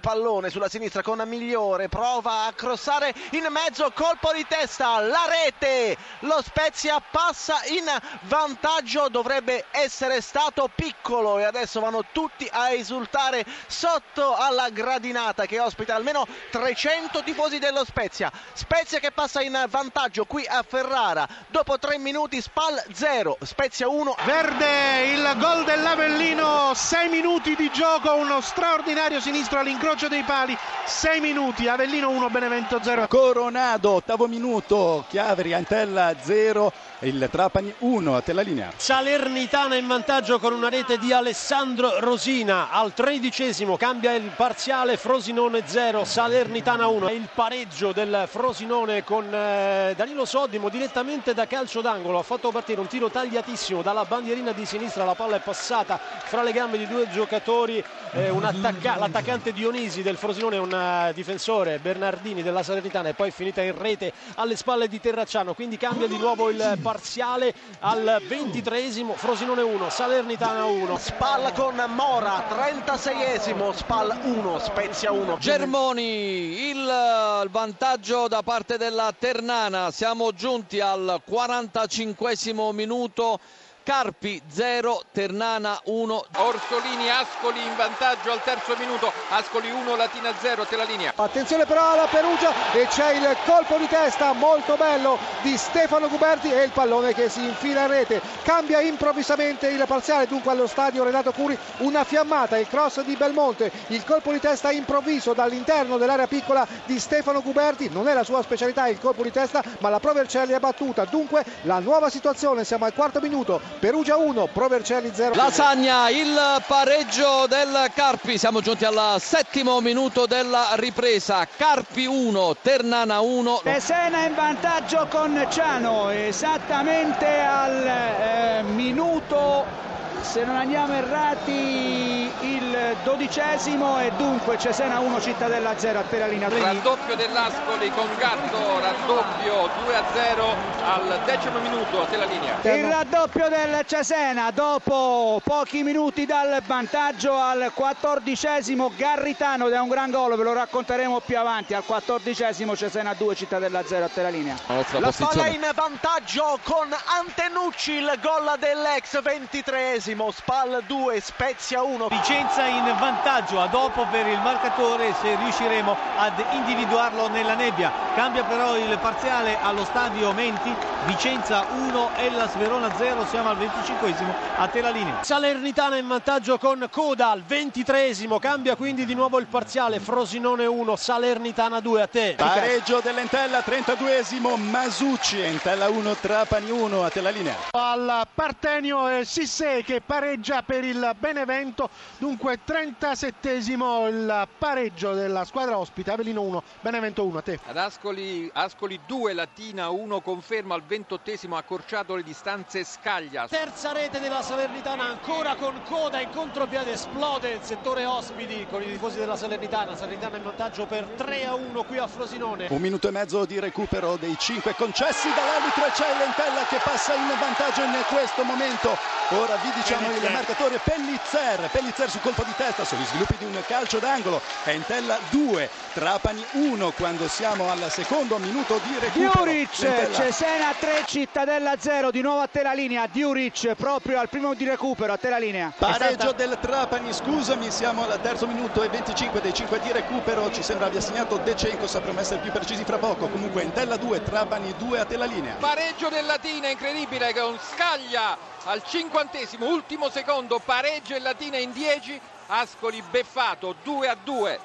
pallone sulla sinistra con Migliore, prova a crossare in mezzo, colpo di testa, la rete, lo Spezia passa in vantaggio, dovrebbe essere stato piccolo e adesso vanno tutti a esultare sotto alla gradinata che ospita almeno 300 tifosi dello Spezia. Spezia che passa in vantaggio qui a Ferrara, dopo 3 minuti Spal 0, Spezia 1. Verde, il gol dell'Avellino, 6 minuti di gioco, uno straordinario sinistro all'incrocio dei pali, 6 minuti, Avellino 1, Benevento 0. Coronado, ottavo minuto, Chiaveri, Antella 0, il Trapani 1, a te la linea. Salernitana in vantaggio con una rete di Alessandro Rosina al tredicesimo, cambia il parziale Frosinone 0, Salernitana 1. Il pareggio del Frosinone con eh, Danilo Soddimo direttamente da calcio d'angolo, ha fatto partire un tiro tagliatissimo dalla bandierina di sinistra, la palla è passata fra le gambe di due giocatori, eh, l'attaccante Dionisi del Frosinone un uh, difensore, Bernardini della Salernitana e poi finita in rete alle spalle di Terracciano, quindi cambia di nuovo il parziale al ventitreesimo, Frosinone 1, Salernitana 1. Spal con Mora, 36esimo, Spal 1, Spezia 1. Germoni, il vantaggio da parte della Ternana, siamo giunti al 45esimo minuto. Carpi 0, Ternana 1. Orsolini, Ascoli in vantaggio al terzo minuto, Ascoli 1, Latina 0, te la linea. Attenzione però alla Perugia e c'è il colpo di testa molto bello di Stefano Guberti e il pallone che si infila in rete. Cambia improvvisamente il parziale, dunque allo stadio Renato Curi una fiammata, il cross di Belmonte, il colpo di testa improvviso dall'interno dell'area piccola di Stefano Guberti, non è la sua specialità il colpo di testa, ma la Provercelli è battuta. Dunque la nuova situazione, siamo al quarto minuto. Perugia 1, Provercelli 0. Lasagna, il pareggio del Carpi, siamo giunti al settimo minuto della ripresa. Carpi 1, Ternana 1. Pesena in vantaggio con Ciano, esattamente al eh, minuto se non andiamo errati il dodicesimo e dunque Cesena 1 Cittadella 0 a linea raddoppio dell'Ascoli con Gatto raddoppio 2 a 0 al decimo minuto a te la linea. Il raddoppio del Cesena dopo pochi minuti dal vantaggio al quattordicesimo Garritano da un gran gol ve lo racconteremo più avanti al quattordicesimo Cesena 2 Cittadella 0 a te la linea. La palla in vantaggio con Antenucci il gol dell'ex ventitreesimo Spal 2, Spezia 1. Vicenza in vantaggio a dopo per il marcatore se riusciremo ad individuarlo nella nebbia. Cambia però il parziale allo stadio Menti, Vicenza 1, Ellas Verona 0, siamo al 25esimo a te la linea. Salernitana in vantaggio con Coda al 23esimo, cambia quindi di nuovo il parziale, Frosinone 1, Salernitana 2 a te. Pareggio dell'Entella 32esimo, Masucci, Entella 1, Trapani 1 a te la linea. Al Partenio e Sisse che pareggia per il Benevento, dunque 37esimo il pareggio della squadra ospite, Avellino 1, Benevento 1, a te. Ad Ascoli, Ascoli 2, Latina 1, conferma al 28esimo accorciato le distanze Scaglia. Terza rete della Salernitana ancora con coda in contropiede, esplode il settore ospiti con i tifosi della Salernitana, Salernitana in vantaggio per 3 a 1 qui a Frosinone. Un minuto e mezzo di recupero dei 5 concessi dall'arbitro e c'è Lentella che passa in vantaggio in questo momento. Ora vi diciamo il marcatore Pellizzer, Pellizzer su colpo di testa sugli sviluppi di un calcio d'angolo, Entella 2, Trapani 1 quando siamo al secondo minuto di recupero. Diuric, Cesena 3, Cittadella 0, di nuovo a te la linea, Diuric proprio al primo di recupero, a te la linea. Pareggio stata... del Trapani, scusami, siamo al terzo minuto e 25 dei 5 di recupero, ci sembra abbia segnato Decenco, sapremo essere più precisi fra poco, comunque Entella 2, Trapani 2 a te la linea. Pareggio del Latina, incredibile, con Scaglia al cinquantesimo, ultimo secondo, pareggio e Latina in 10, Ascoli beffato 2 a 2.